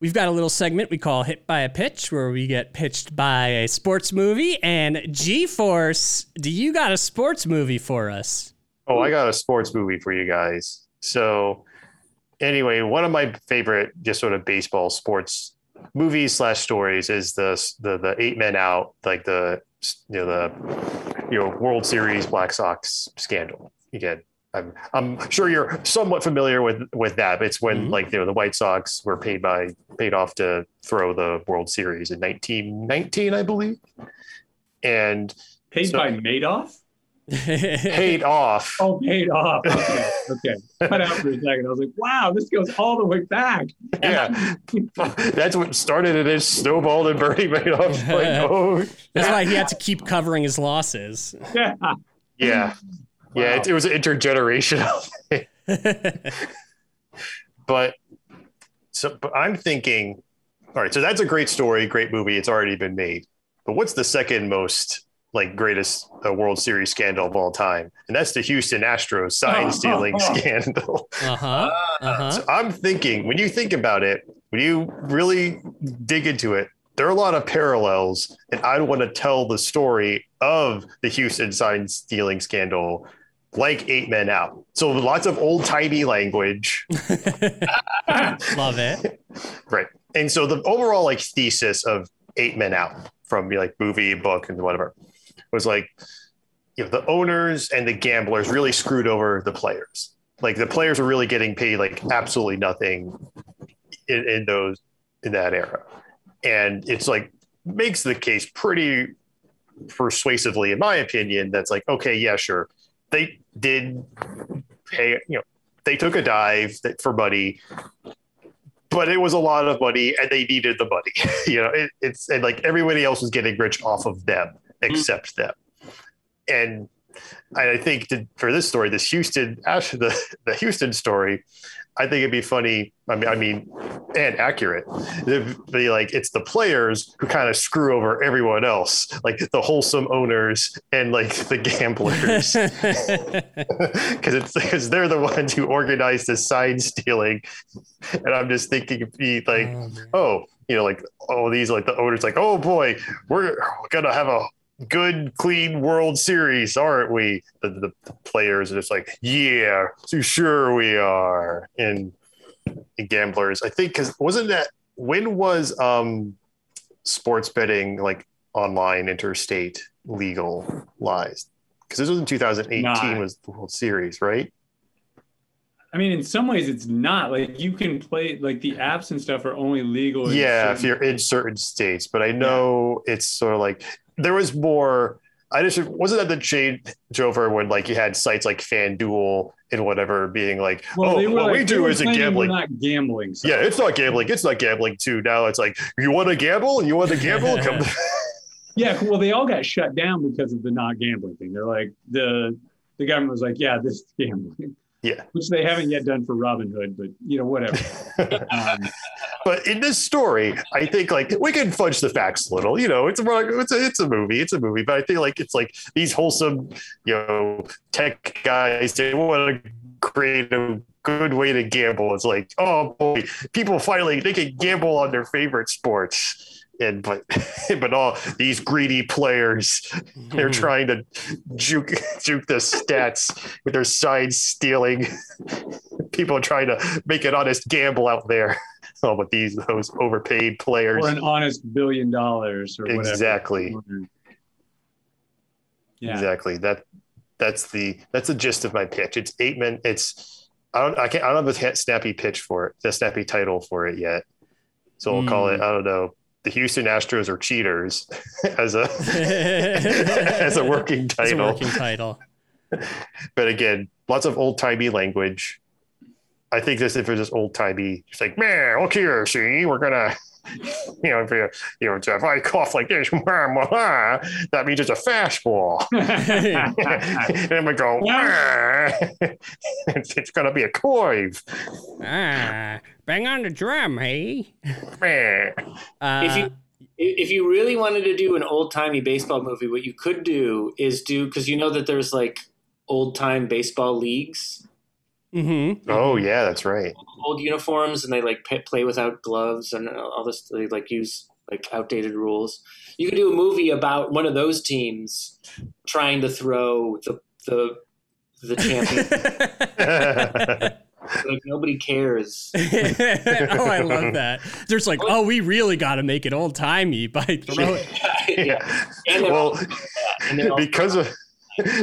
we've got a little segment we call "Hit by a Pitch," where we get pitched by a sports movie. And G-Force, do you got a sports movie for us? Oh, I got a sports movie for you guys. So, anyway, one of my favorite, just sort of baseball sports movies slash stories is the the the eight men out, like the you know the you know World Series Black Sox scandal. Again, I'm I'm sure you're somewhat familiar with with that. It's when Mhm. like you know the White Sox were paid by paid off to throw the World Series in 1919, I believe, and Paid So- by Madoff? Paid off. Oh, paid off. Okay. okay. Cut out for a second. I was like, wow, this goes all the way back. Yeah, that's what started it. Is snowballed and Bernie Madoff. Like, oh, That's why he had to keep covering his losses. Yeah. yeah, yeah. It, it was intergenerational. but so, but I'm thinking, all right. So that's a great story, great movie. It's already been made. But what's the second most like greatest uh, World Series scandal of all time? And that's the Houston Astros sign stealing scandal. Uh huh. Uh huh. So I'm thinking, when you think about it, when you really dig into it, there are a lot of parallels, and I want to tell the story of the Houston sign stealing scandal like Eight Men Out. So lots of old timey language, Love it. right? And so the overall like thesis of Eight Men Out from like movie, book, and whatever was like, you know, the owners and the gamblers really screwed over the players. Like the players were really getting paid like absolutely nothing in, in those in that era, and it's like makes the case pretty persuasively, in my opinion. That's like, okay, yeah, sure, they did pay. You know, they took a dive for money, but it was a lot of money, and they needed the money. you know, it, it's and like everybody else was getting rich off of them Mm-hmm. except them, and I think that for this story, this Houston, Ash, the the Houston story, I think it'd be funny. I mean, I mean, and accurate. It'd be like it's the players who kind of screw over everyone else, like the wholesome owners and like the gamblers, because it's because they're the ones who organize the sign stealing. And I'm just thinking, it'd be like, Oh, oh, you know, like all these like the owners, like oh boy, we're gonna have a good, clean World Series, aren't we? The, the, the players are just like, yeah, so sure we are. And, and gamblers, I think, because wasn't that when was um sports betting like online interstate legalized? Because this was in 2018 Not. was the World Series, right? I mean, in some ways, it's not like you can play like the apps and stuff are only legal. in yeah, if you're in certain states, but I know it's sort of like there was more. I just wasn't that the change over when like you had sites like FanDuel and whatever being like, Well, oh, what like, we do isn't gambling. not gambling. So. Yeah, it's not gambling. It's not gambling too. Now it's like you want to gamble you want to gamble. Come. Yeah, well, they all got shut down because of the not gambling thing. They're like the the government was like, yeah, this is gambling. Yeah. Which they haven't yet done for Robinhood, but you know, whatever. Um, but in this story, I think like we can fudge the facts a little. You know, it's a it's a it's a movie. It's a movie, but I think like it's like these wholesome, you know, tech guys. They want to create a good way to gamble. It's like, oh boy, people finally they can gamble on their favorite sports. And but but all these greedy players, they're Hmm. trying to juke juke the stats with their sign stealing. People trying to make an honest gamble out there. Oh, but these those overpaid players. or an honest billion dollars or whatever. Exactly. Yeah. Exactly. That that's the that's the gist of my pitch. It's eight men. It's I don't I can't I don't have a snappy pitch for it, the snappy title for it yet. So we'll call it I don't know. The Houston Astros are cheaters as a as a working It's a title. working title. But again, lots of old timey language. I think this if it's just old timey, it's like, man, look here, see, we're gonna, you know, if you, you know, if I cough like this, that means it's a fastball. and we go, it's, it's gonna be a coive. Ah, bang on the drum, hey. Uh, if you if you really wanted to do an old timey baseball movie, what you could do is do because you know that there's like old time baseball leagues. Mm-hmm. Oh yeah, that's right. Old uniforms, and they like play without gloves and all this. They like use like outdated rules. You could do a movie about one of those teams trying to throw the the the champion. like nobody cares. oh, I love that. There's like, oh, we really got to make it old timey by throwing. yeah. yeah. Well, all- because of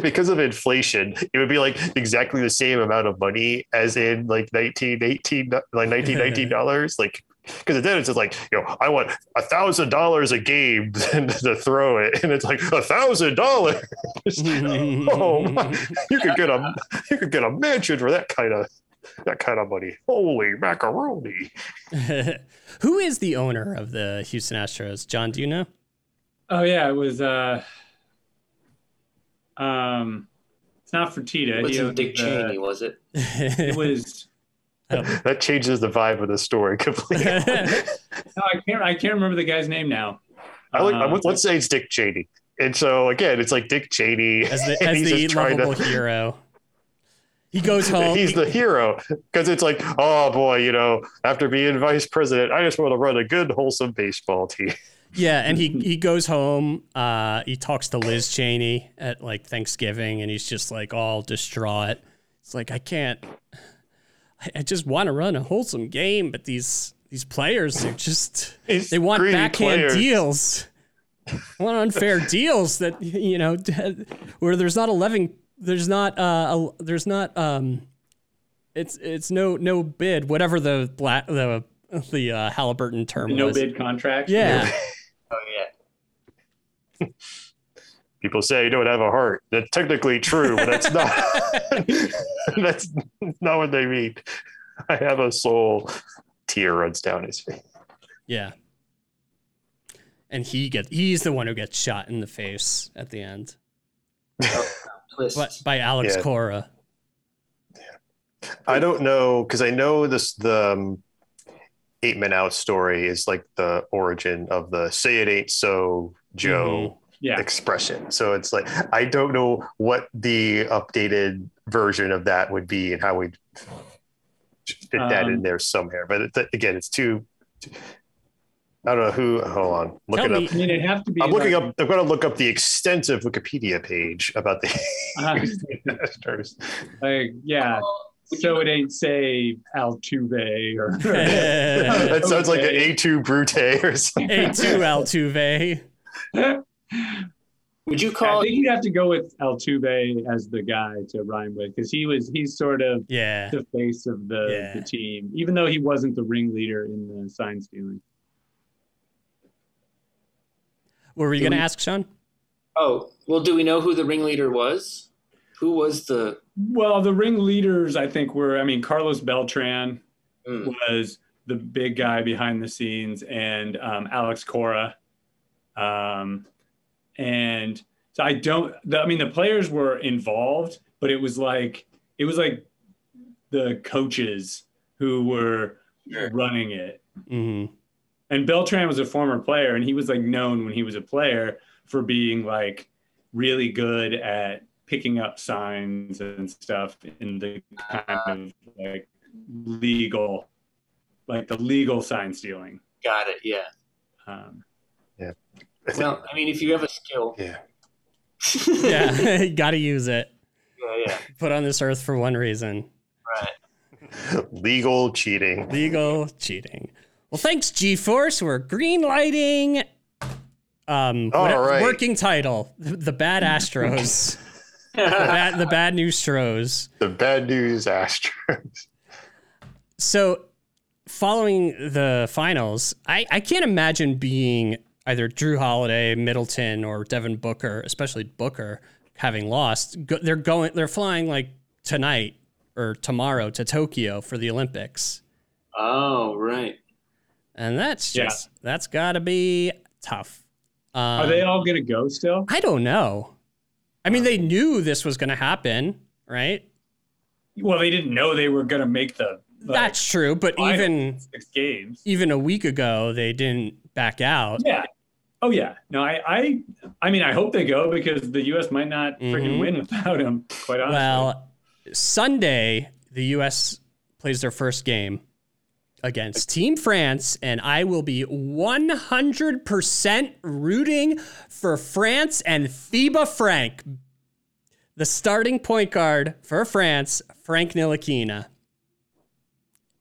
because of inflation, it would be like exactly the same amount of money as in like 1918 like 1919 dollars like because then it's just like you know i want a thousand dollars a game to throw it and it's like a thousand dollars oh my, you could get a you could get a mansion for that kind of that kind of money holy macaroni Who is the owner of the Houston Astros? John, do you know? Oh yeah, it was. uh Um, it's not Fertitta. It wasn't Dick the- Cheney, was it? It was. that changes the vibe of the story completely No, I can't. I can't remember the guy's name now. I like, Um, let's say it's dick cheney and so again it's like dick cheney as the, as the lovable to hero. He goes home. he's the hero because it's like, oh boy, you know, after being vice president, I just want to run a good, wholesome baseball team. Yeah, and he he goes home. Uh, he talks to Liz Cheney at like Thanksgiving, and he's just like all distraught. It's like I can't. I, just want to run a wholesome game, but these these players are just These they want backhand players. deals. Want unfair deals that you know where there's not eleven. There's not uh a, there's not um. It's it's no no bid whatever the black the the uh, Halliburton term no was. bid contract. Yeah. Oh yeah. People say you don't have a heart. That's technically true, but that's not. that's not what they mean. I have a soul. Tear runs down his face. Yeah. And he gets he's the one who gets shot in the face at the end. Twist. But by Alex Yeah. Cora. I don't know because I know this the um, eight men out story is like the origin of the "say it ain't so, Joe" Yeah. expression. So it's like I don't know what the updated version of that would be and how we'd fit that in Um, there somewhere. But it, again, it's too. I don't know who. Hold on, looking Tell up. me- I mean, it have to be. I'm looking like- up. I'm going to look up the extensive Wikipedia page about the uh-huh. Astros. like, yeah. Oh, so it ain't say Altuve or. That sounds like an Et tu Brute or something. A2 Altuve. Would you call? I think you'd have to go with Altuve as the guy to rhyme with because he was he's sort of Yeah. the face of the, Yeah. the team, even though he wasn't the ringleader in the sign stealing. What were you gonna we- ask, Sean? Oh, well, do we know who the ringleader was? Who was the? Well, the ringleaders, I think, were I mean, Carlos Beltran Hmm. was the big guy behind the scenes, and um, Alex Cora. Um, and so I don't. The, I mean, the players were involved, but it was like it was like the coaches who were Sure. running it. hmm And Beltran was a former player, and he was like known when he was a player for being like really good at picking up signs and stuff in the kind of like legal, like the legal sign stealing. Got it. Yeah. Um, yeah. Well, I mean, if you have a skill, Yeah. Yeah. Gotta use it. yeah, yeah. Put on this earth for one reason. Right. Legal cheating. Legal cheating. Well, thanks, G Force. We're green lighting. Um, All what- right. working title: The Bad Astros. the, bad, the Bad News Stros. The bad news Astros. So, following the finals, I, I can't imagine being either Jrue Holiday, Middleton, or Devin Booker, especially Booker, having lost. Go, they're going, they're flying like tonight or tomorrow to Tokyo for the Olympics. Oh, right. And that's Yeah. just that's got to be tough. Um, Are they all going to go still? I don't know. I mean, they knew this was going to happen, right? Well, they didn't know they were going to make the like, That's true, but even six games. even a week ago, they didn't back out. Yeah. Oh yeah. No, I, I, I mean, I hope they go because the U.S. might not freaking Mhm. win without him. Quite honestly. Well, Sunday, the U.S. plays their first game against Team France, and I will be 100% rooting for France and FIBA Frank, the starting point guard for France, Frank Ntilikina.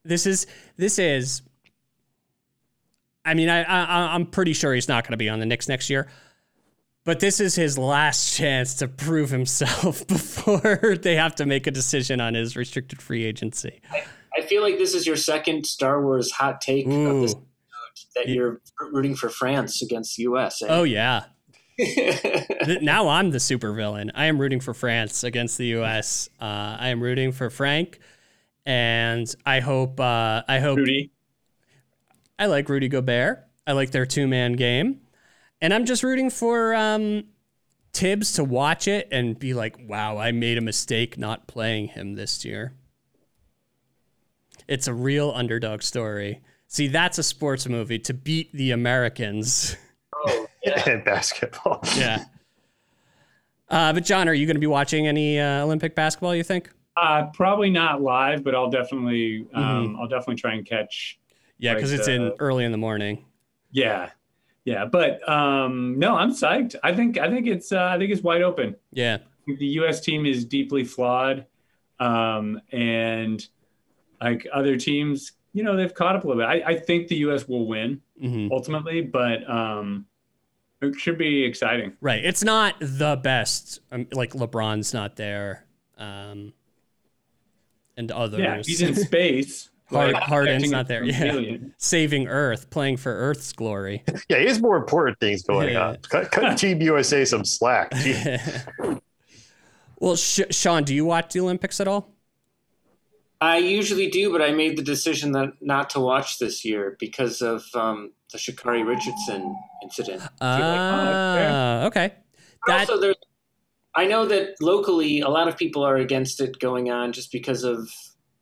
This is this is. I mean, I, I I'm pretty sure he's not going to be on the Knicks next year. But this is his last chance to prove himself before they have to make a decision on his restricted free agency. I feel like this is your second Star Wars hot take of Ooh. this that you're rooting for France against the U.S. eh? Oh yeah. Now I'm the supervillain. I am rooting for France against the U.S. Uh, I am rooting for Frank, and I hope uh, I hope Rudy. I like Rudy Gobert. I like their two man game, and I'm just rooting for um, Thibs to watch it and be like, "Wow, I made a mistake not playing him this year." It's a real underdog story. See, that's a sports movie to beat the Americans. oh, yeah. and basketball. yeah. Uh, but John, are you going to be watching any uh, Olympic basketball? You think? Uh, probably not live, but I'll definitely, um, I'll definitely try and catch. Yeah, because Like, it's in early in the morning. Yeah, yeah. But um, no, I'm psyched. I think, I think it's, uh, I think it's wide open. Yeah. the U.S. team is deeply flawed, um, and like other teams, you know, they've caught up a little bit. I, I think the U.S. will win hmm ultimately, but um, it should be exciting. Right. It's not the best. Um, like LeBron's not there, um, and others. Yeah, he's in space. Hard- like, Harden's not there, yeah. alien. saving Earth, playing for Earth's glory. Yeah, he has more important things going Yeah. on. Cut, cut Team USA some slack. Well, Sh- Sean, do you watch the Olympics at all? I usually do, but I made the decision that not to watch this year because of um, the Sha'Carri Richardson incident. Ah, okay. That also, there, I know that locally, a lot of people are against it going on just because of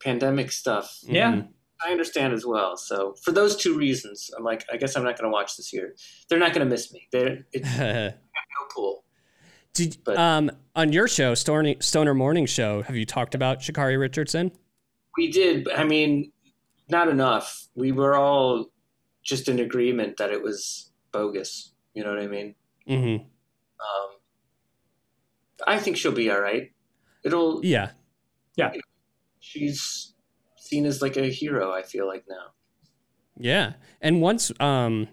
pandemic stuff. Yeah. Mhm. I understand as well. So for those two reasons, I'm like, I guess I'm not going to watch this year. They're not going to miss me. They're it's no pool. Did But- um on your show, Stoner, Stoner Morning Show, have you talked about Sha'Carri Richardson? We did. I mean, not enough. We were all just in agreement that it was bogus. You know what I mean? Mm-hmm. Um, I think she'll be all right. It'll. Yeah. Yeah. She's seen as like a hero. I feel like now. Yeah. And once um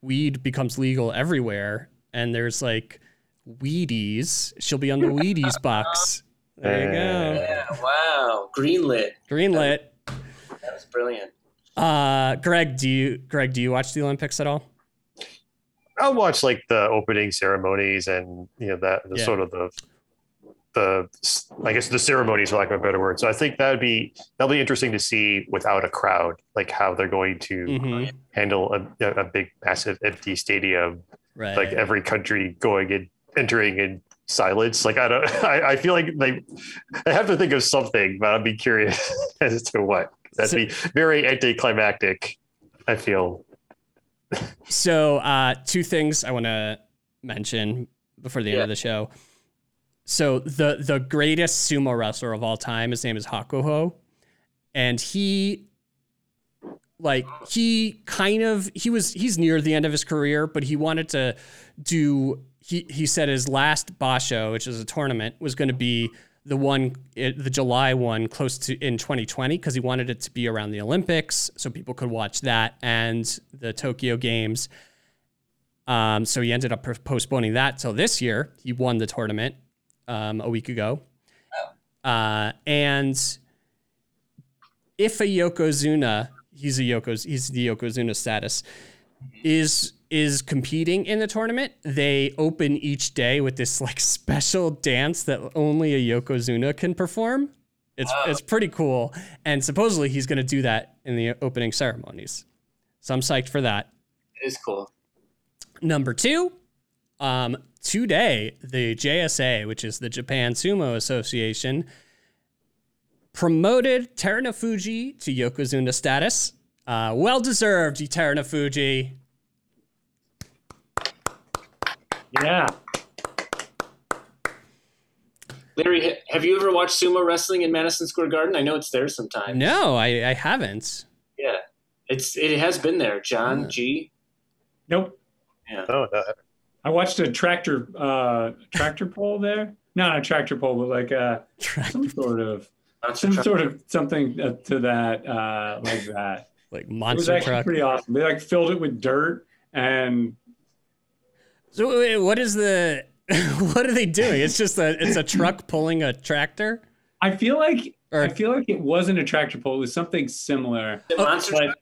weed becomes legal everywhere and there's like Wheaties, she'll be on the Wheaties box. There you go. Yeah. Wow. Greenlit. Greenlit. That was brilliant. Uh Greg, do you Greg, do you watch the Olympics at all? I'll watch like the opening ceremonies and you know that the Yeah. sort of the the I guess the ceremonies for lack of a better word. So I think that'd be that'll be interesting to see without a crowd, like how they're going to Mhm. handle a, a big, massive, empty stadium, Right. like every country going and entering in silence. Like I don't, I, I feel like they, I have to think of something, but I'd be curious as to what. That'd So- be very anticlimactic. I feel. So, uh, two things I want to mention before the end of the show. So, the the greatest sumo wrestler of all time, his name is Hakuho, and he, like, he kind of he was he's near the end of his career, but he wanted to do. He he said his last basho, which is a tournament, was going to be the one, the July one, close to in 2020, because he wanted it to be around the Olympics, so people could watch that and the Tokyo Games. Um, so he ended up postponing that till this year. He won the tournament um, a week ago, uh, and if a Yokozuna, he's a Yokos, he's the Yokozuna status, is is competing in the tournament, they open each day with this like special dance that only a Yokozuna can perform. It's it's pretty cool, and supposedly he's going to do that in the opening ceremonies. So I'm psyched for that. It is cool. Number two, um, today the JSA, which is the Japan Sumo Association, promoted Terunofuji to Yokozuna status. Uh, well deserved, Terunofuji. Yeah. Larry, have you ever watched sumo wrestling in Madison Square Garden? I know it's there sometimes. No, I, I haven't. Yeah, it's it has been there. John. G. Nope. Oh, no. I watched a tractor uh tractor pull there. Not a tractor pull, but like uh some sort of Monster some Truck. sort of something uh, to that uh like that. Like It was monster actually truck. pretty awesome. They like filled it with dirt and So wait, what is the? what are they doing? It's just a it's a truck pulling a tractor. I feel like Or- I feel like it wasn't a tractor pull. It was something similar. The Oh, Monster but- Truck?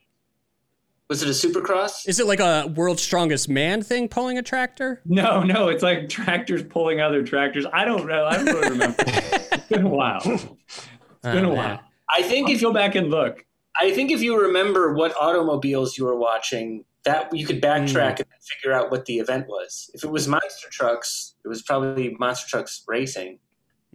Was it a Supercross? Is it like a world's strongest man thing pulling a tractor? No, no, it's like tractors pulling other tractors. I don't know. I don't really remember. it's been a while. It's been Oh, a man. while. I think I'll if you go back and look. I think if you remember what automobiles you were watching, that you could backtrack Hmm. and figure out what the event was. If it was Monster Trucks, it was probably Monster Trucks Racing.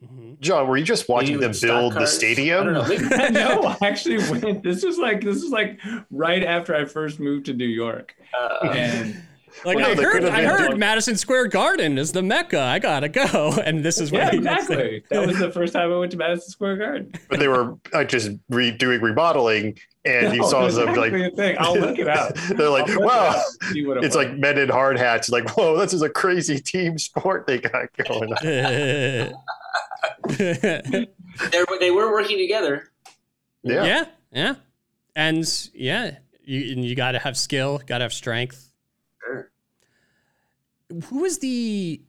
Mhm. John, were you just watching Maybe them stock build the stadium? I don't know. No, I actually went. This was like this was like right after I first moved to New York, uh, and Like Well, I they heard, could've I heard like- Madison Square Garden is the mecca. I gotta go, and this is yeah, exactly. That was the first time I went to Madison Square Garden. But they were uh, just redoing remodeling, and you No, saw that's some exactly like thing. I'll look it up. They're like, I'll look it wow, up and see what it it's like men in hard hats. Like, whoa, this is a crazy team sport they got going. on. they were- they were working together. Yeah. yeah, yeah, and yeah, you and you got to have skill, got to have strength. Sure. Who was the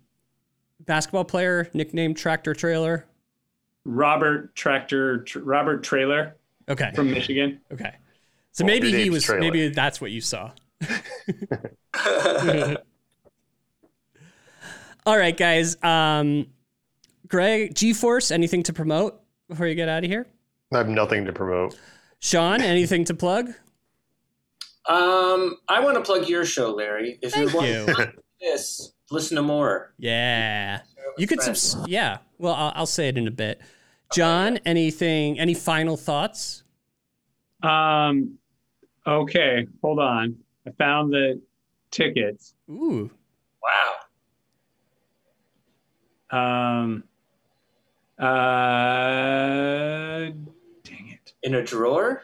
basketball player nicknamed Tractor Trailer? Robert Tractor Tr- Robert Traylor Okay, from Michigan. okay. So Well, maybe he was. Trailer. Maybe that's what you saw. All right, guys. Um, Greg, G-Force, anything to promote before you get out of here? I have nothing to promote. Sean, anything to plug? Um, I want to plug your show, Larry. If Thank you want you. this, listen to more. Yeah, you could. Friends. Subs- yeah. Well, I'll, I'll say it in a bit. John, anything? Any final thoughts? Um, okay, hold on. I found the tickets. Ooh, Wow. Um, uh, dang it. In a drawer?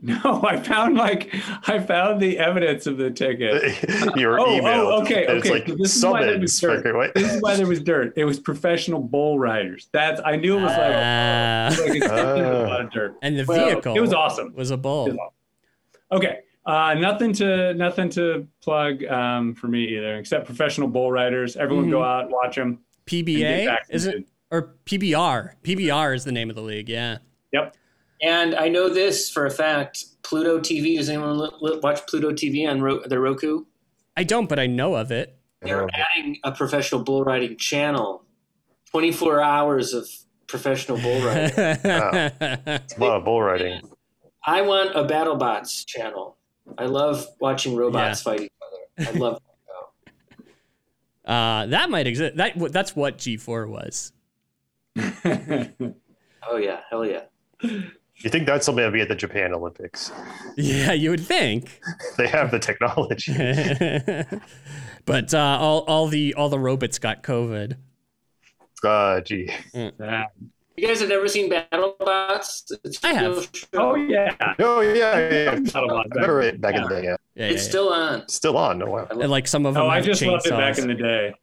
No, I found like I found the evidence of the ticket. Your Oh, oh, email. okay, It's okay. like So this is why there was dirt. This is why there was dirt. It was professional bull riders. That's I knew it was like, Ah. like it's Ah. a lot of dirt. and the Well, vehicle. It was awesome. Was a bull. was awesome. Okay. Uh, nothing to nothing to plug um, for me either, except professional bull riders. Everyone go out, watch them. PBA is it or PBR? PBR is the name of the league. Yeah. Yep. And I know this for a fact. Pluto TV. Does anyone li- li- watch Pluto TV on Ro- the Roku? I don't, but I know of it. They're adding a professional bull riding channel. 24 hours of professional bull riding. It's a lot of bull riding. I want a BattleBots channel. I love watching robots fight each other. I love uh, that might exist. That that's what G4 was. Oh yeah, hell yeah. You think that's something that'd be at the Japan Olympics? Yeah, you would think. They have the technology. but uh, all all the all the robots got COVID. Uh, gee. Yeah. You guys have never seen BattleBots? It's I have. a show. Oh yeah. Oh yeah, yeah. yeah. Not a lot I remember it back in the day. Yeah. Yeah, It's yeah, still on. Still on. Oh, wow. And, like some of them. Oh, I have just loved it back in the day.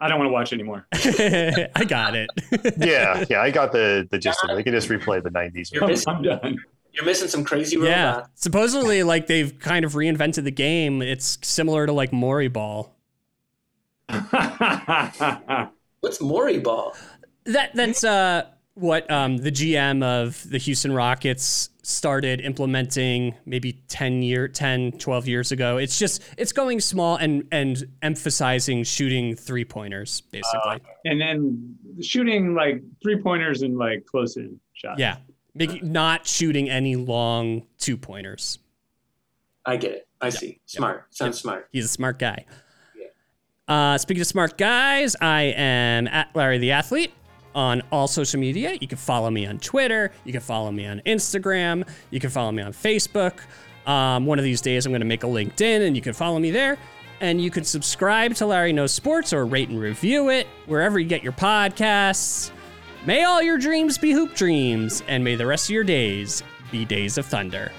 I don't want to watch anymore. I got it. Yeah, yeah. I got the the gist of it. They can just replay the '90s. You're missing, I'm done. you're missing some crazy yeah. Supposedly, like they've kind of reinvented the game. It's similar to like Moreyball. What's Moreyball? That that's uh what um the GM of the Houston Rockets started implementing maybe 10 year 10 12 years ago. It's just it's going small and and emphasizing shooting three pointers basically. and then shooting like three pointers and like close in shot. Yeah. Make, not shooting any long two pointers. I get it. I see. Smart. Sounds smart. He's a smart guy. Uh, speaking of smart guys, I am at Larry the Athlete on all social media. You can follow me on Twitter. You can follow me on Instagram. You can follow me on Facebook. Um, one of these days, I'm going to make a LinkedIn and you can follow me there. And you can subscribe to Larry Knows Sports or rate and review it wherever you get your podcasts. May all your dreams be hoop dreams, and may the rest of your days be days of thunder.